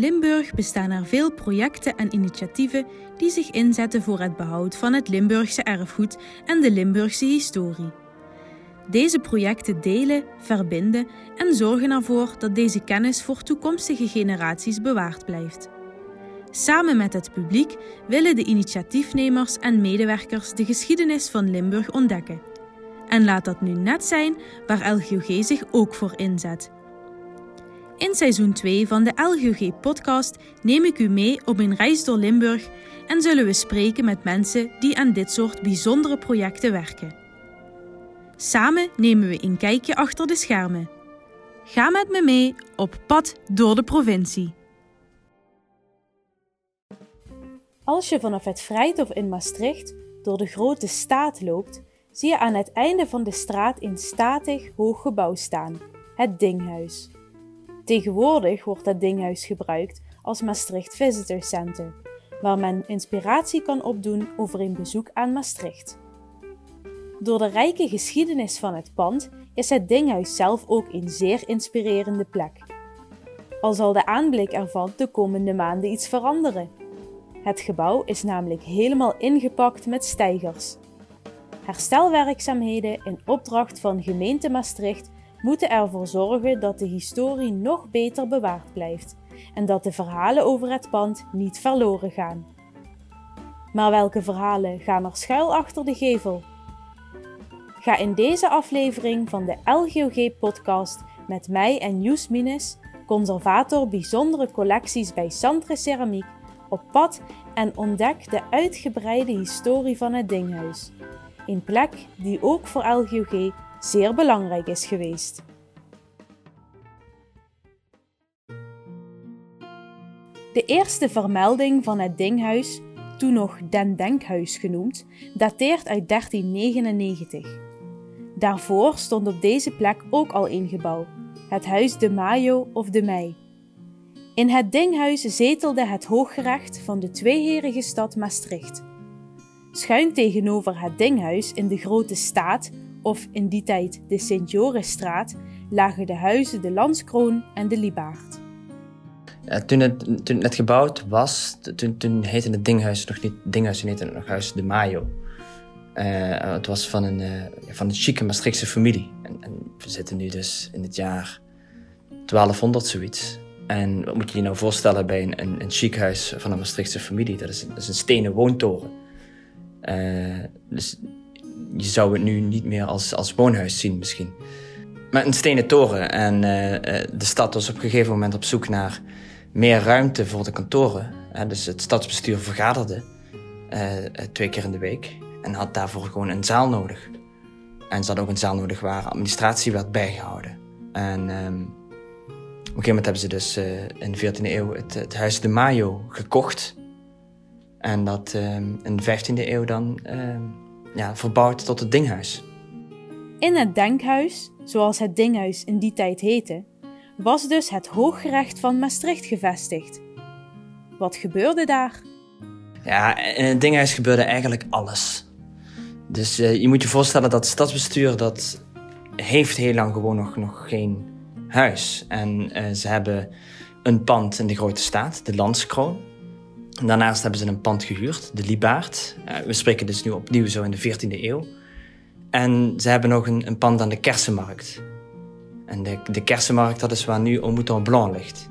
Limburg bestaan er veel projecten en initiatieven die zich inzetten voor het behoud van het Limburgse erfgoed en de Limburgse historie. Deze projecten delen, verbinden en zorgen ervoor dat deze kennis voor toekomstige generaties bewaard blijft. Samen met het publiek willen de initiatiefnemers en medewerkers de geschiedenis van Limburg ontdekken. En laat dat nu net zijn waar LGOG zich ook voor inzet. In seizoen 2 van de LGOG-podcast neem ik u mee op een reis door Limburg en zullen we spreken met mensen die aan dit soort bijzondere projecten werken. Samen nemen we een kijkje achter de schermen. Ga met me mee op pad door de provincie. Als je vanaf het Vrijthof in Maastricht door de grote staat loopt, zie je aan het einde van de straat een statig hoog gebouw staan, het Dinghuis. Tegenwoordig wordt het Dinghuis gebruikt als Maastricht Visitor Center, waar men inspiratie kan opdoen over een bezoek aan Maastricht. Door de rijke geschiedenis van het pand is het Dinghuis zelf ook een zeer inspirerende plek. Al zal de aanblik ervan de komende maanden iets veranderen. Het gebouw is namelijk helemaal ingepakt met stijgers. Herstelwerkzaamheden in opdracht van gemeente Maastricht moeten ervoor zorgen dat de historie nog beter bewaard blijft en dat de verhalen over het pand niet verloren gaan. Maar welke verhalen gaan er schuil achter de gevel? Ga in deze aflevering van de LGOG-podcast met mij en Joes Mines, conservator bijzondere collecties bij Santre Ceramiek, op pad en ontdek de uitgebreide historie van het Dinghuis. Een plek die ook voor LGOG zeer belangrijk is geweest. De eerste vermelding van het Dinghuis, toen nog Den Denkhuis genoemd, dateert uit 1399. Daarvoor stond op deze plek ook al een gebouw, het Huis de Mayo of de Mei. In het Dinghuis zetelde het hooggerecht van de tweeherige stad Maastricht. Schuin tegenover het Dinghuis in de Grote Staat, of in die tijd de Sint-Jorisstraat, lagen de huizen de Landskroon en de Liebaard. toen, het, toen het gebouwd was, toen, toen heette het Dinghuis nog niet Dinghuis, heette het nog Huis de Mayo. Uh, het was van een, uh, van een chique Maastrichtse familie. En, en, we zitten nu dus in het jaar 1200 zoiets. En wat moet je je nou voorstellen bij een, een, huis van een Maastrichtse familie? Dat is, dat een stenen woontoren. Uh, dus je zou het nu niet meer als, als woonhuis zien misschien. Maar een stenen toren. En de stad was op een gegeven moment op zoek naar meer ruimte voor de kantoren. dus het stadsbestuur vergaderde twee keer in de week. En had daarvoor gewoon een zaal nodig. En ze had ook een zaal nodig waar administratie werd bijgehouden. En um, op een gegeven moment hebben ze dus in de 14e eeuw het, het, Huis de Mayo gekocht. En dat um, in de 15e eeuw dan um, ja, verbouwd tot het Dinghuis. In het Denkhuis, zoals het Dinghuis in die tijd heette, was dus het Hooggerecht van Maastricht gevestigd. Wat gebeurde daar? Ja, in het Dinghuis gebeurde eigenlijk alles. Dus uh, je moet je voorstellen dat het stadsbestuur dat heeft heel lang gewoon nog, nog geen huis. En uh, ze hebben een pand in de grote staat, de Landskroon. Daarnaast hebben ze een pand gehuurd, de Liebaard. Uh, we spreken dus nu opnieuw zo in de 14e eeuw. En ze hebben nog een, een pand aan de Kersenmarkt. En de, de Kersenmarkt, dat is waar nu Au Mouton Blanc ligt.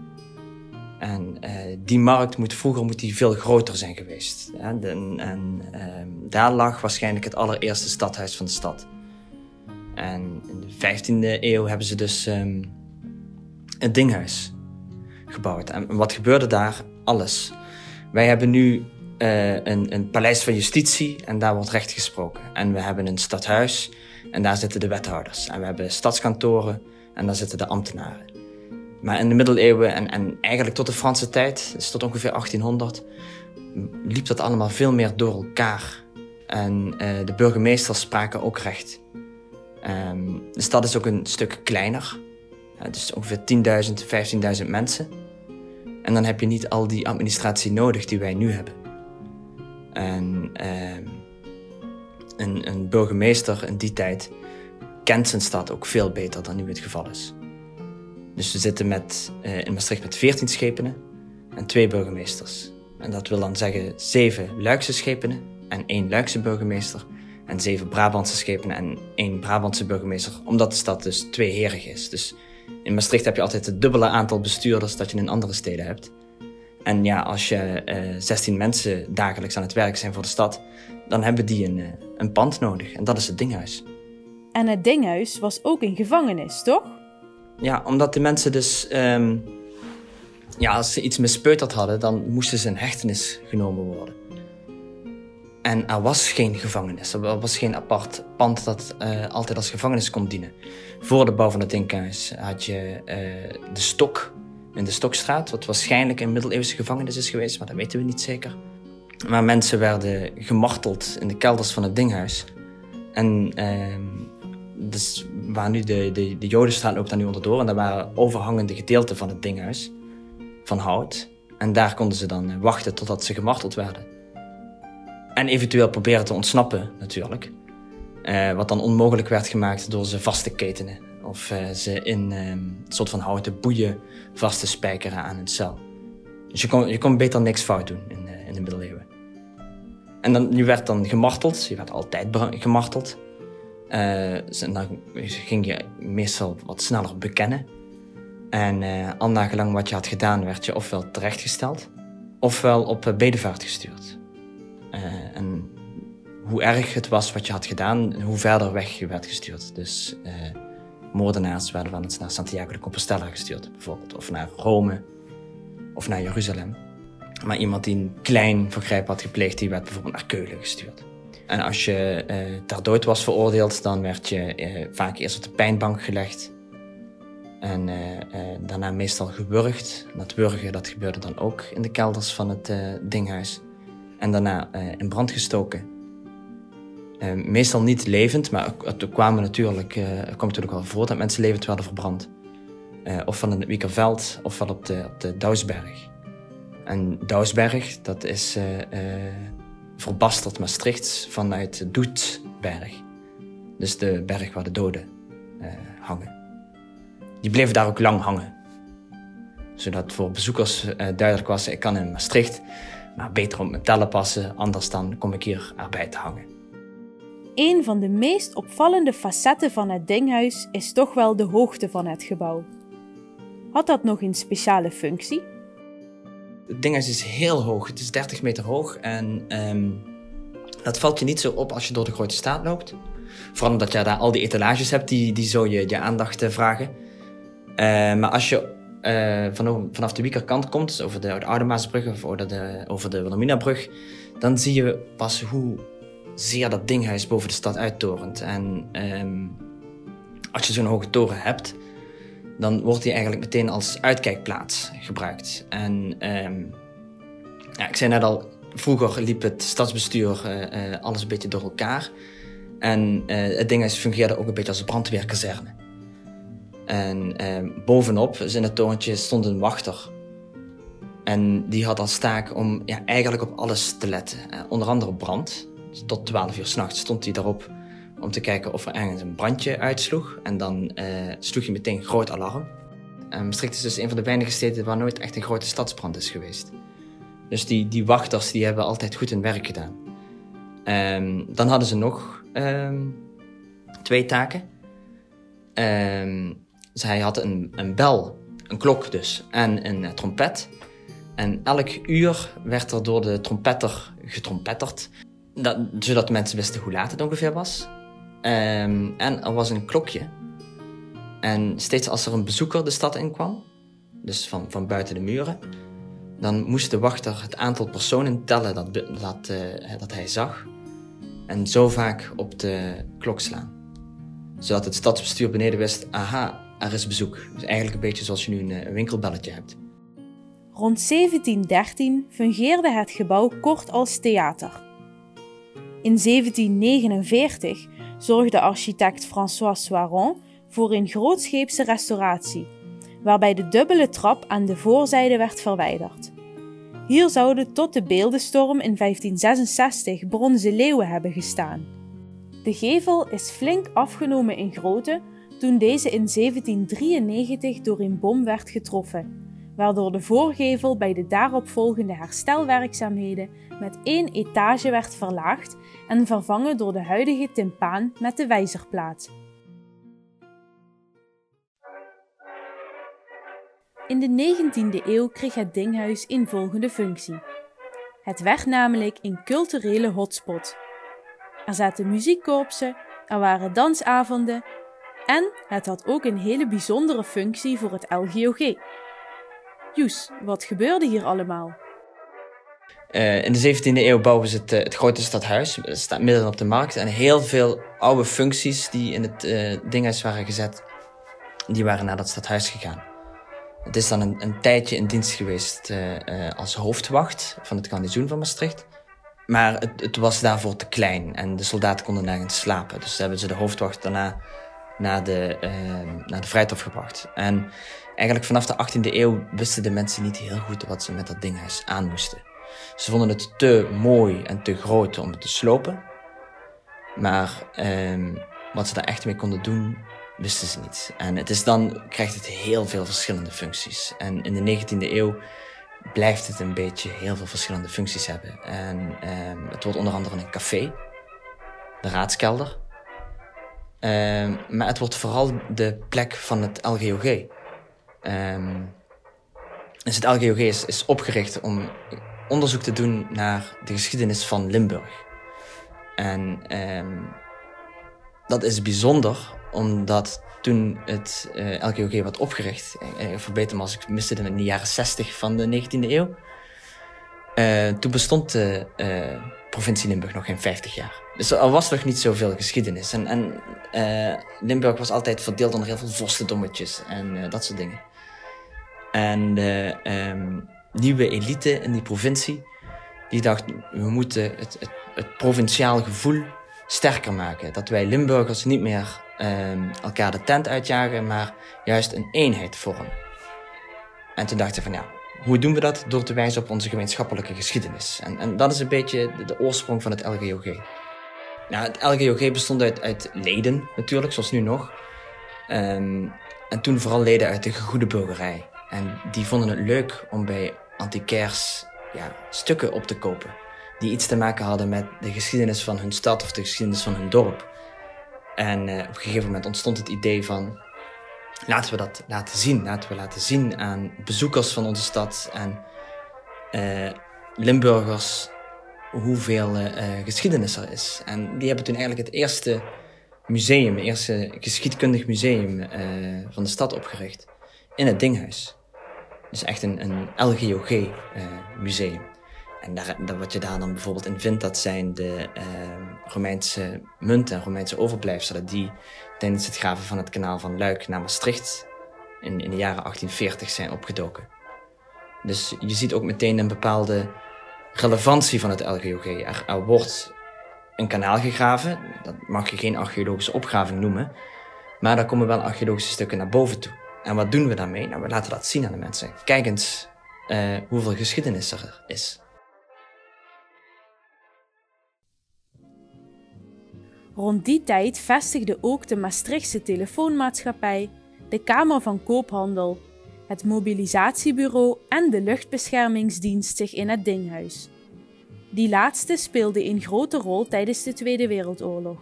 En uh, die markt moet vroeger moet die veel groter zijn geweest. En, uh, daar lag waarschijnlijk het allereerste stadhuis van de stad. En in de 15e eeuw hebben ze dus een dinghuis gebouwd. En wat gebeurde daar? Alles. Wij hebben nu uh, een, een paleis van justitie en daar wordt recht gesproken. En we hebben een stadhuis en daar zitten de wethouders. En we hebben stadskantoren en daar zitten de ambtenaren. Maar in de middeleeuwen en, en eigenlijk tot de Franse tijd, dus tot ongeveer 1800, liep dat allemaal veel meer door elkaar. En uh, de burgemeesters spraken ook recht. Um, de stad is ook een stuk kleiner. Dus ongeveer 10.000, 15.000 mensen. En dan heb je niet al die administratie nodig die wij nu hebben. En uh, een, een burgemeester in die tijd kent zijn stad ook veel beter dan nu het geval is. Dus we zitten met, uh, in Maastricht met 14 schepenen. en twee burgemeesters. En dat wil dan zeggen zeven Luikse schepenen en één Luikse burgemeester. En zeven Brabantse schepenen en één Brabantse burgemeester. Omdat de stad dus tweeherig is. Dus in Maastricht heb je altijd het dubbele aantal bestuurders dat je in andere steden hebt. En ja, als je uh, eh, 16 mensen dagelijks aan het werk zijn voor de stad, dan hebben die een, uh, een pand nodig. En dat is het dinghuis. En het dinghuis was ook een gevangenis, toch? Ja, omdat de mensen dus um, ja, als ze iets mispeuterd hadden, dan moesten ze in hechtenis genomen worden. En er was geen gevangenis. Er was geen apart pand dat uh, altijd als gevangenis kon dienen. Voor de bouw van het Dinkhuis had je uh, de Stok in de Stokstraat, wat waarschijnlijk een middeleeuwse gevangenis is geweest, maar dat weten we niet zeker. Maar mensen werden gemarteld in de kelders van het Dinghuis. En uh, dus waar nu de, de, de Jodenstraat loopt daar nu onderdoor. En daar waren overhangende gedeelten van het Dinghuis van hout. En daar konden ze dan eh, wachten totdat ze gemarteld werden. En eventueel proberen te ontsnappen, natuurlijk. Uh, wat dan onmogelijk werd gemaakt door ze vast te ketenen. Of uh, ze in uh, een soort van houten boeien vast te spijkeren aan een cel. Dus je kon, je kon beter niks fout doen in, in de middeleeuwen. En dan, je werd dan gemarteld. Je werd altijd gemarteld. en dan ging je meestal wat sneller bekennen. En uh, al nagelang wat je had gedaan, werd je ofwel terechtgesteld, ofwel op bedevaart gestuurd. Uh, en hoe erg het was wat je had gedaan, hoe verder weg je werd gestuurd. Dus moordenaars werden wel eens naar Santiago de Compostela gestuurd, bijvoorbeeld. Of naar Rome, of naar Jeruzalem. Maar iemand die een klein vergrijp had gepleegd, die werd bijvoorbeeld naar Keulen gestuurd. En als je ter dood was veroordeeld, dan werd je vaak eerst op de pijnbank gelegd en uh, uh, daarna meestal gewurgd. Dat wurgen dat gebeurde dan ook in de kelders van het uh, dinghuis. En daarna in brand gestoken. meestal niet levend, maar het kwamen natuurlijk, het kwam natuurlijk wel voor dat mensen levend werden verbrand. of van het Wiekerveld, ofwel op de, op de. En Douwsberg, dat is verbasterd Maastricht vanuit Doetberg. Dus de berg waar de doden hangen die bleven daar ook lang hangen. Zodat voor bezoekers duidelijk was, ik kan in Maastricht, maar beter op mijn tellen passen, anders dan kom ik hier erbij te hangen. Een van de meest opvallende facetten van het dinghuis is toch wel de hoogte van het gebouw. Had dat nog een speciale functie? Het dinghuis is heel hoog, het is 30 meter hoog en um, dat valt je niet zo op als je door de Grote Staat loopt. Vooral omdat je daar al die etalages hebt die, die zo je, je aandacht uh, vragen. Uh, maar als je van, vanaf de Wiekerkant komt, dus over de, de Oude of over de, over Wilhelminabrug, dan zie je pas hoe zeer dat dinghuis boven de stad uittorent. En um, als je zo'n hoge toren hebt, dan wordt die eigenlijk meteen als uitkijkplaats gebruikt. En um, ja, ik zei net al, vroeger liep het stadsbestuur uh, alles een beetje door elkaar. En het dinghuis fungeerde ook een beetje als brandweerkazerne. En eh, bovenop, in het torentje, stond een wachter. En die had als taak om ja, eigenlijk op alles te letten. Eh, onder andere brand. Dus tot 12 uur s'nachts stond hij daarop om te kijken of er ergens een brandje uitsloeg. En dan eh, sloeg hij meteen groot alarm. En Maastricht is dus een van de weinige steden waar nooit echt een grote stadsbrand is geweest. Dus die, die wachters die hebben altijd goed hun werk gedaan. Um, dan hadden ze nog twee taken. Um, dus hij had een, een bel, een klok dus, en een uh, trompet. En elk uur werd er door de trompetter getrompetterd, dat, zodat mensen wisten hoe laat het ongeveer was. Um, en er was een klokje. En steeds als er een bezoeker de stad inkwam, dus van, van buiten de muren, dan moest de wachter het aantal personen tellen dat, dat, dat hij zag. En zo vaak op de klok slaan. Zodat het stadsbestuur beneden wist, aha, er is bezoek. Dus eigenlijk een beetje zoals je nu een, eh, winkelbelletje hebt. Rond 1713 fungeerde het gebouw kort als theater. In 1749 zorgde architect François Soiron voor een grootscheepse restauratie, waarbij de dubbele trap aan de voorzijde werd verwijderd. Hier zouden tot de beeldenstorm in 1566 bronzen leeuwen hebben gestaan. De gevel is flink afgenomen in grootte toen deze in 1793 door een bom werd getroffen, waardoor de voorgevel bij de daaropvolgende herstelwerkzaamheden met één etage werd verlaagd en vervangen door de huidige timpaan met de wijzerplaat. In de 19e eeuw kreeg het dinghuis een volgende functie. Het werd namelijk een culturele hotspot. Er zaten muziekkorpsen, er waren dansavonden en het had ook een hele bijzondere functie voor het LGOG. Joes, wat gebeurde hier allemaal? Uh, in de 17e eeuw bouwen ze het, uh, het grote stadhuis. Het staat midden op de markt. En heel veel oude functies die in het uh, dinghuis waren gezet, die waren naar dat stadhuis gegaan. Het is dan een, een tijdje in dienst geweest als hoofdwacht van het garnizoen van Maastricht. Maar het, het, was daarvoor te klein en de soldaten konden nergens slapen. Dus hebben ze de hoofdwacht daarna naar de, naar de Vrijthof gebracht. En eigenlijk vanaf de 18e eeuw wisten de mensen niet heel goed wat ze met dat dinghuis aan moesten. Ze vonden het te mooi en te groot om het te slopen. Maar um, wat ze daar echt mee konden doen, wisten ze niet. En het is dan krijgt het heel veel verschillende functies. En in de 19e eeuw blijft het een beetje heel veel verschillende functies hebben. En um, het wordt onder andere een café, de raadskelder. Um, maar het wordt vooral de plek van het LGOG. Um, dus het LGOG is, is opgericht om onderzoek te doen naar de geschiedenis van Limburg. En um, dat is bijzonder, omdat toen het eh, LGOG werd opgericht, uh, verbeter me als ik miste in de jaren 60 van de 19e eeuw, toen bestond de provincie Limburg nog geen 50 jaar. Dus er was nog niet zoveel geschiedenis. En, en Limburg was altijd verdeeld onder heel veel vorstendommetjes en dat soort dingen. En de um, nieuwe elite in die provincie, die dacht, we moeten het, het, het provinciaal gevoel sterker maken. Dat wij Limburgers niet meer um, elkaar de tent uitjagen, maar juist een eenheid vormen. En toen dachten ze van ja, hoe doen we dat? Door te wijzen op onze gemeenschappelijke geschiedenis. En, en dat is een beetje de, oorsprong van het LGOG. Nou, het LGOG bestond uit, uit leden natuurlijk, zoals nu nog. Um, en toen vooral leden uit de goede burgerij. En die vonden het leuk om bij antiquairs ja, stukken op te kopen. Die iets te maken hadden met de geschiedenis van hun stad of de geschiedenis van hun dorp. En uh, op een gegeven moment ontstond het idee van... Laten we dat laten zien. Laten we laten zien aan bezoekers van onze stad en uh, Limburgers hoeveel uh, geschiedenis er is. En die hebben toen eigenlijk het eerste museum, het eerste geschiedkundig museum van de stad opgericht. In het Dinghuis. Dus echt een, een LGOG-museum. Eh, en daar, wat je daar dan bijvoorbeeld in vindt, dat zijn de Romeinse munten en Romeinse overblijfselen die tijdens het graven van het kanaal van Luik naar Maastricht in, in de jaren 1840 zijn opgedoken. Dus je ziet ook meteen een bepaalde relevantie van het LGOG. Er, wordt een kanaal gegraven, dat mag je geen archeologische opgraving noemen, maar daar komen wel archeologische stukken naar boven toe. En wat doen we daarmee? Nou, we laten dat zien aan de mensen. Kijk eens uh, hoeveel geschiedenis er is. Rond die tijd vestigde ook de Maastrichtse telefoonmaatschappij, de Kamer van Koophandel, het mobilisatiebureau en de luchtbeschermingsdienst zich in het Dinghuis. Die laatste speelde een grote rol tijdens de Tweede Wereldoorlog.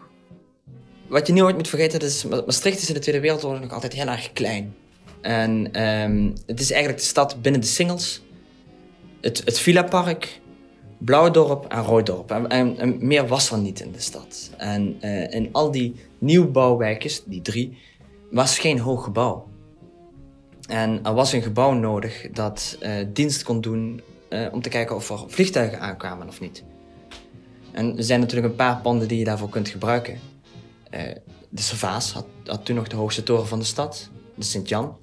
Wat je niet ooit moet vergeten is, Maastricht is in de Tweede Wereldoorlog nog altijd heel erg klein. En um, het is eigenlijk de stad binnen de singles. Het, het Villa-park, Blauwdorp en Rooidorp. En, en, meer was er niet in de stad. En uh, in al die nieuwbouwwijkjes, die drie, was geen hoog gebouw. En er was een gebouw nodig dat uh, dienst kon doen uh, om te kijken of er vliegtuigen aankwamen of niet. En er zijn natuurlijk een paar panden die je daarvoor kunt gebruiken. de Servaas had, had toen nog de hoogste toren van de stad, de Sint-Jan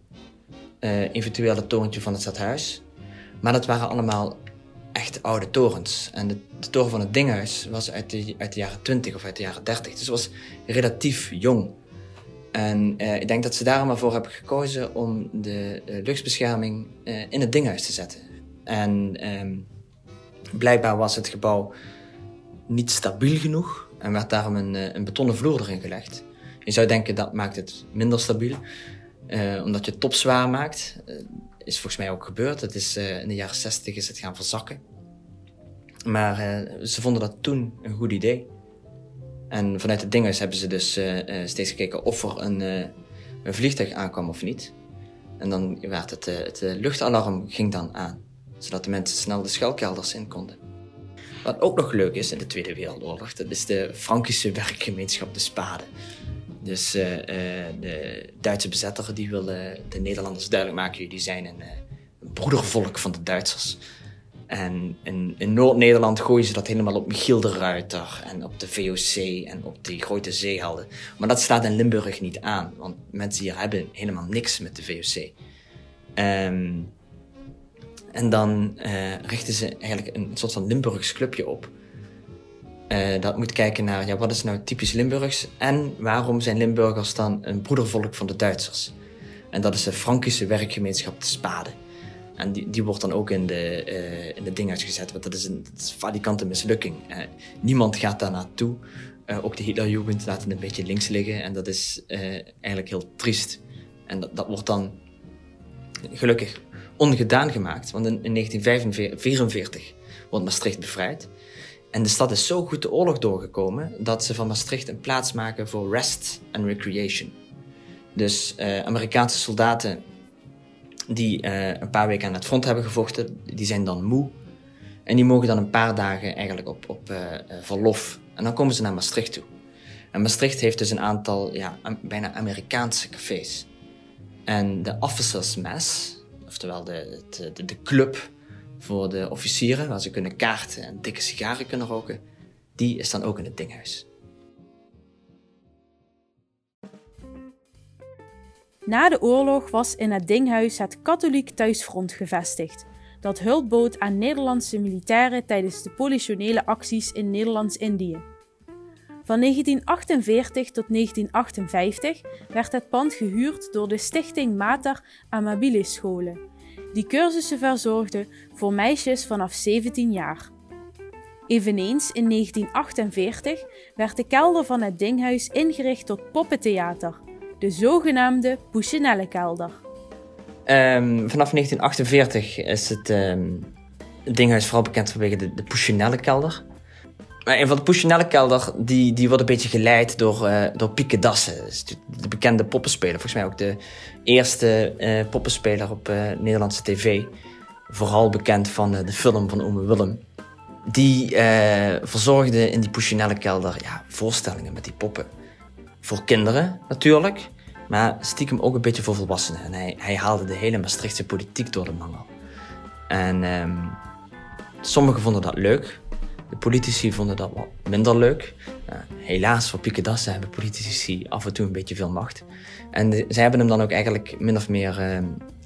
eventueel het torentje van het stadhuis. Maar dat waren allemaal echt oude torens. En de, de toren van het Dinghuis was uit de, uit de jaren 20 of uit de jaren 30. Dus was relatief jong. En uh, ik denk dat ze daarom maar voor hebben gekozen om de uh, luchtsbescherming uh, in het Dinghuis te zetten. En um, blijkbaar was het gebouw niet stabiel genoeg en werd daarom een, een betonnen vloer erin gelegd. Je zou denken dat maakt het minder stabiel. Omdat je het topzwaar maakt. Is volgens mij ook gebeurd. Is, in de jaren 60 is het gaan verzakken. Maar ze vonden dat toen een goed idee. En vanuit het dinghuis hebben ze dus steeds gekeken of er een, een vliegtuig aankwam of niet. En dan werd het, het luchtalarm ging dan aan, zodat de mensen snel de schuilkelders in konden. Wat ook nog leuk is in de Tweede Wereldoorlog, dat is de Frankische werkgemeenschap de Spade. Dus uh, de Duitse bezetter die willen de Nederlanders duidelijk maken, jullie zijn een, broedervolk van de Duitsers. En in, in Noord-Nederland gooien ze dat helemaal op Michiel de Ruiter en op de VOC en op die grote zeehelden. Maar dat staat in Limburg niet aan, want mensen hier hebben helemaal niks met de VOC. Um, en dan richten ze eigenlijk een soort van Limburgs clubje op. Uh, dat moet kijken naar ja, wat is nou typisch Limburgs en waarom zijn Limburgers dan een broedervolk van de Duitsers. En dat is de Frankische werkgemeenschap de Spade. En die, die wordt dan ook in de, uh, in de ding uitgezet, want dat is een, dat mislukking. niemand gaat daar naartoe. ook de Hitlerjugend laat het een beetje links liggen en dat is eigenlijk heel triest. En dat, dat wordt dan gelukkig ongedaan gemaakt. Want in, 1944 wordt Maastricht bevrijd. En de stad is zo goed de oorlog doorgekomen dat ze van Maastricht een plaats maken voor rest and recreation. Dus uh, Amerikaanse soldaten die uh, een paar weken aan het front hebben gevochten, die zijn dan moe. En die mogen dan een paar dagen eigenlijk op, op uh, verlof. En dan komen ze naar Maastricht toe. En Maastricht heeft dus een aantal ja, bijna Amerikaanse cafés. En de Officers Mess, oftewel de, de, de club voor de officieren, waar ze kunnen kaarten en dikke sigaren kunnen roken, die is dan ook in het dinghuis. Na de oorlog was in het dinghuis het katholiek thuisfront gevestigd, dat hulp bood aan Nederlandse militairen tijdens de politionele acties in Nederlands-Indië. Van 1948 tot 1958 werd het pand gehuurd door de Stichting Mater Amabilis Scholen, die cursussen verzorgde voor meisjes vanaf 17 jaar. Eveneens in 1948 werd de kelder van het Dinghuis ingericht tot poppentheater, de zogenaamde Pouchinelle-kelder. Um, vanaf 1948 is het, um, het Dinghuis vooral bekend vanwege de, de Pouchinelle-kelder. Maar een van de Pouchinelle-kelder die, die wordt een beetje geleid door, uh, door Pieke Dassen. De bekende poppenspeler. Volgens mij ook de eerste uh, poppenspeler op uh, Nederlandse tv. Vooral bekend van de film van Ome Willem. Die verzorgde in die Pouchinelle-kelder ja, voorstellingen met die poppen. Voor kinderen natuurlijk. Maar stiekem ook een beetje voor volwassenen. En hij, hij haalde de hele Maastrichtse politiek door de mangel. En um, sommigen vonden dat leuk. De politici vonden dat wat minder leuk. Uh, helaas voor Pieke Dassen hebben politici af en toe een beetje veel macht. En zij hebben hem dan ook eigenlijk min of meer uh,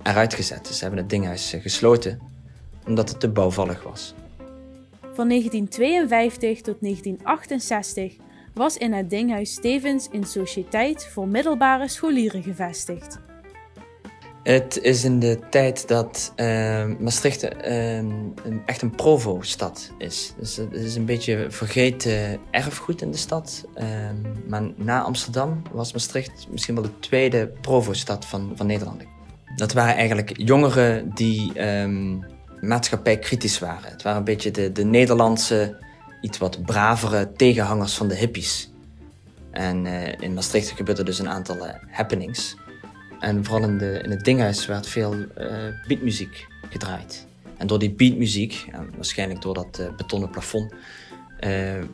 eruit gezet. Dus ze hebben het dinghuis uh, gesloten, omdat het te bouwvallig was. Van 1952 tot 1968 was in het dinghuis Stevens in Sociëteit voor middelbare scholieren gevestigd. Het is in de tijd dat uh, Maastricht uh, een, echt een provo-stad is. Dus het is een beetje vergeten erfgoed in de stad. Uh, maar na Amsterdam was Maastricht misschien wel de tweede provo-stad van, van Nederland. Dat waren eigenlijk jongeren die um, maatschappij kritisch waren. Het waren een beetje de, de Nederlandse, iets wat bravere tegenhangers van de hippies. En uh, in Maastricht gebeurde dus een aantal uh, happenings. En vooral in, de, in het dinghuis werd veel uh, beatmuziek gedraaid. En door die beatmuziek, en waarschijnlijk door dat uh, betonnen plafond, uh,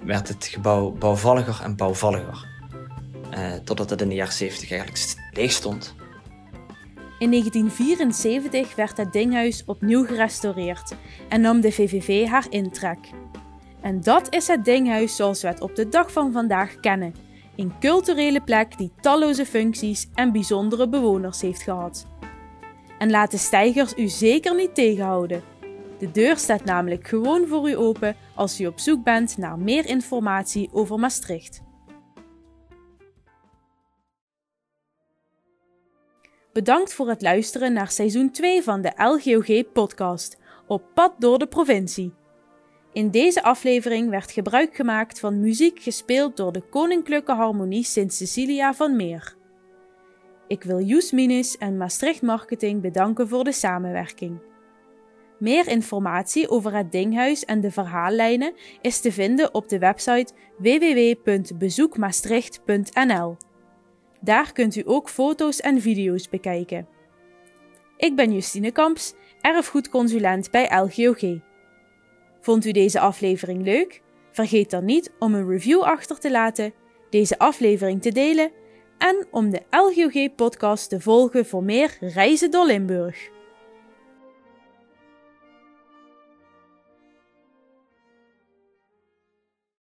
werd het gebouw bouwvalliger en bouwvalliger. totdat het in de jaren 70 eigenlijk leeg stond. In 1974 werd het dinghuis opnieuw gerestaureerd en nam de VVV haar intrek. En dat is het dinghuis zoals we het op de dag van vandaag kennen een culturele plek die talloze functies en bijzondere bewoners heeft gehad. En laat de stijgers u zeker niet tegenhouden. De deur staat namelijk gewoon voor u open als u op zoek bent naar meer informatie over Maastricht. Bedankt voor het luisteren naar seizoen 2 van de LGOG-podcast Op pad door de provincie. In deze aflevering werd gebruik gemaakt van muziek gespeeld door de Koninklijke Harmonie Sint Cecilia van Meer. Ik wil Joes Minis en Maastricht Marketing bedanken voor de samenwerking. Meer informatie over het Dinghuis en de verhaallijnen is te vinden op de website www.bezoekmaastricht.nl. Daar kunt u ook foto's en video's bekijken. Ik ben Justine Kamps, erfgoedconsulent bij LGOG. Vond u deze aflevering leuk? Vergeet dan niet om een review achter te laten, deze aflevering te delen en om de LGOG-podcast te volgen voor meer reizen door Limburg.